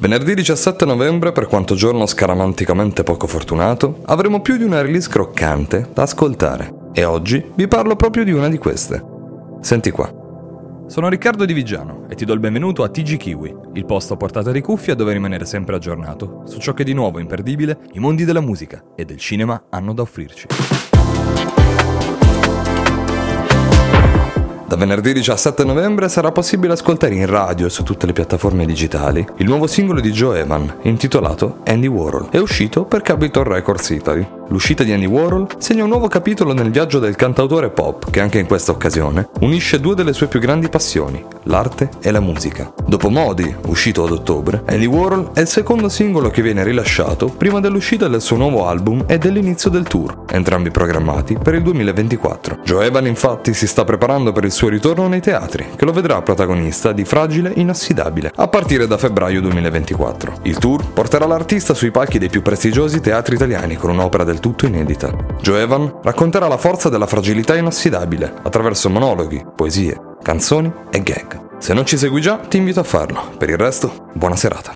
Venerdì 17 novembre, per quanto giorno scaramanticamente poco fortunato, avremo più di una release croccante da ascoltare. E oggi vi parlo proprio di una di queste. Senti qua. Sono Riccardo Di Vigiano e ti do il benvenuto a TG Kiwi, il posto a portata di cuffia dove rimanere sempre aggiornato su ciò che di nuovo imperdibile i mondi della musica e del cinema hanno da offrirci. Da venerdì 17 novembre sarà possibile ascoltare in radio e su tutte le piattaforme digitali il nuovo singolo di Joe Evan, intitolato Andy Warhol. È uscito per Capitol Records Italy. L'uscita di Andy Warhol segna un nuovo capitolo nel viaggio del cantautore pop che anche in questa occasione unisce due delle sue più grandi passioni, l'arte e la musica. Dopo Modi, uscito ad ottobre, Andy Warhol è il secondo singolo che viene rilasciato prima dell'uscita del suo nuovo album e dell'inizio del tour, entrambi programmati per il 2024. Joe Evan infatti si sta preparando per il suo ritorno nei teatri, che lo vedrà protagonista di Fragile Inossidabile, a partire da febbraio 2024. Il tour porterà l'artista sui palchi dei più prestigiosi teatri italiani con un'opera del tutto inedita. Joe Evan racconterà la forza della fragilità inossidabile attraverso monologhi, poesie, canzoni e gag. Se non ci segui già, ti invito a farlo. Per il resto, buona serata.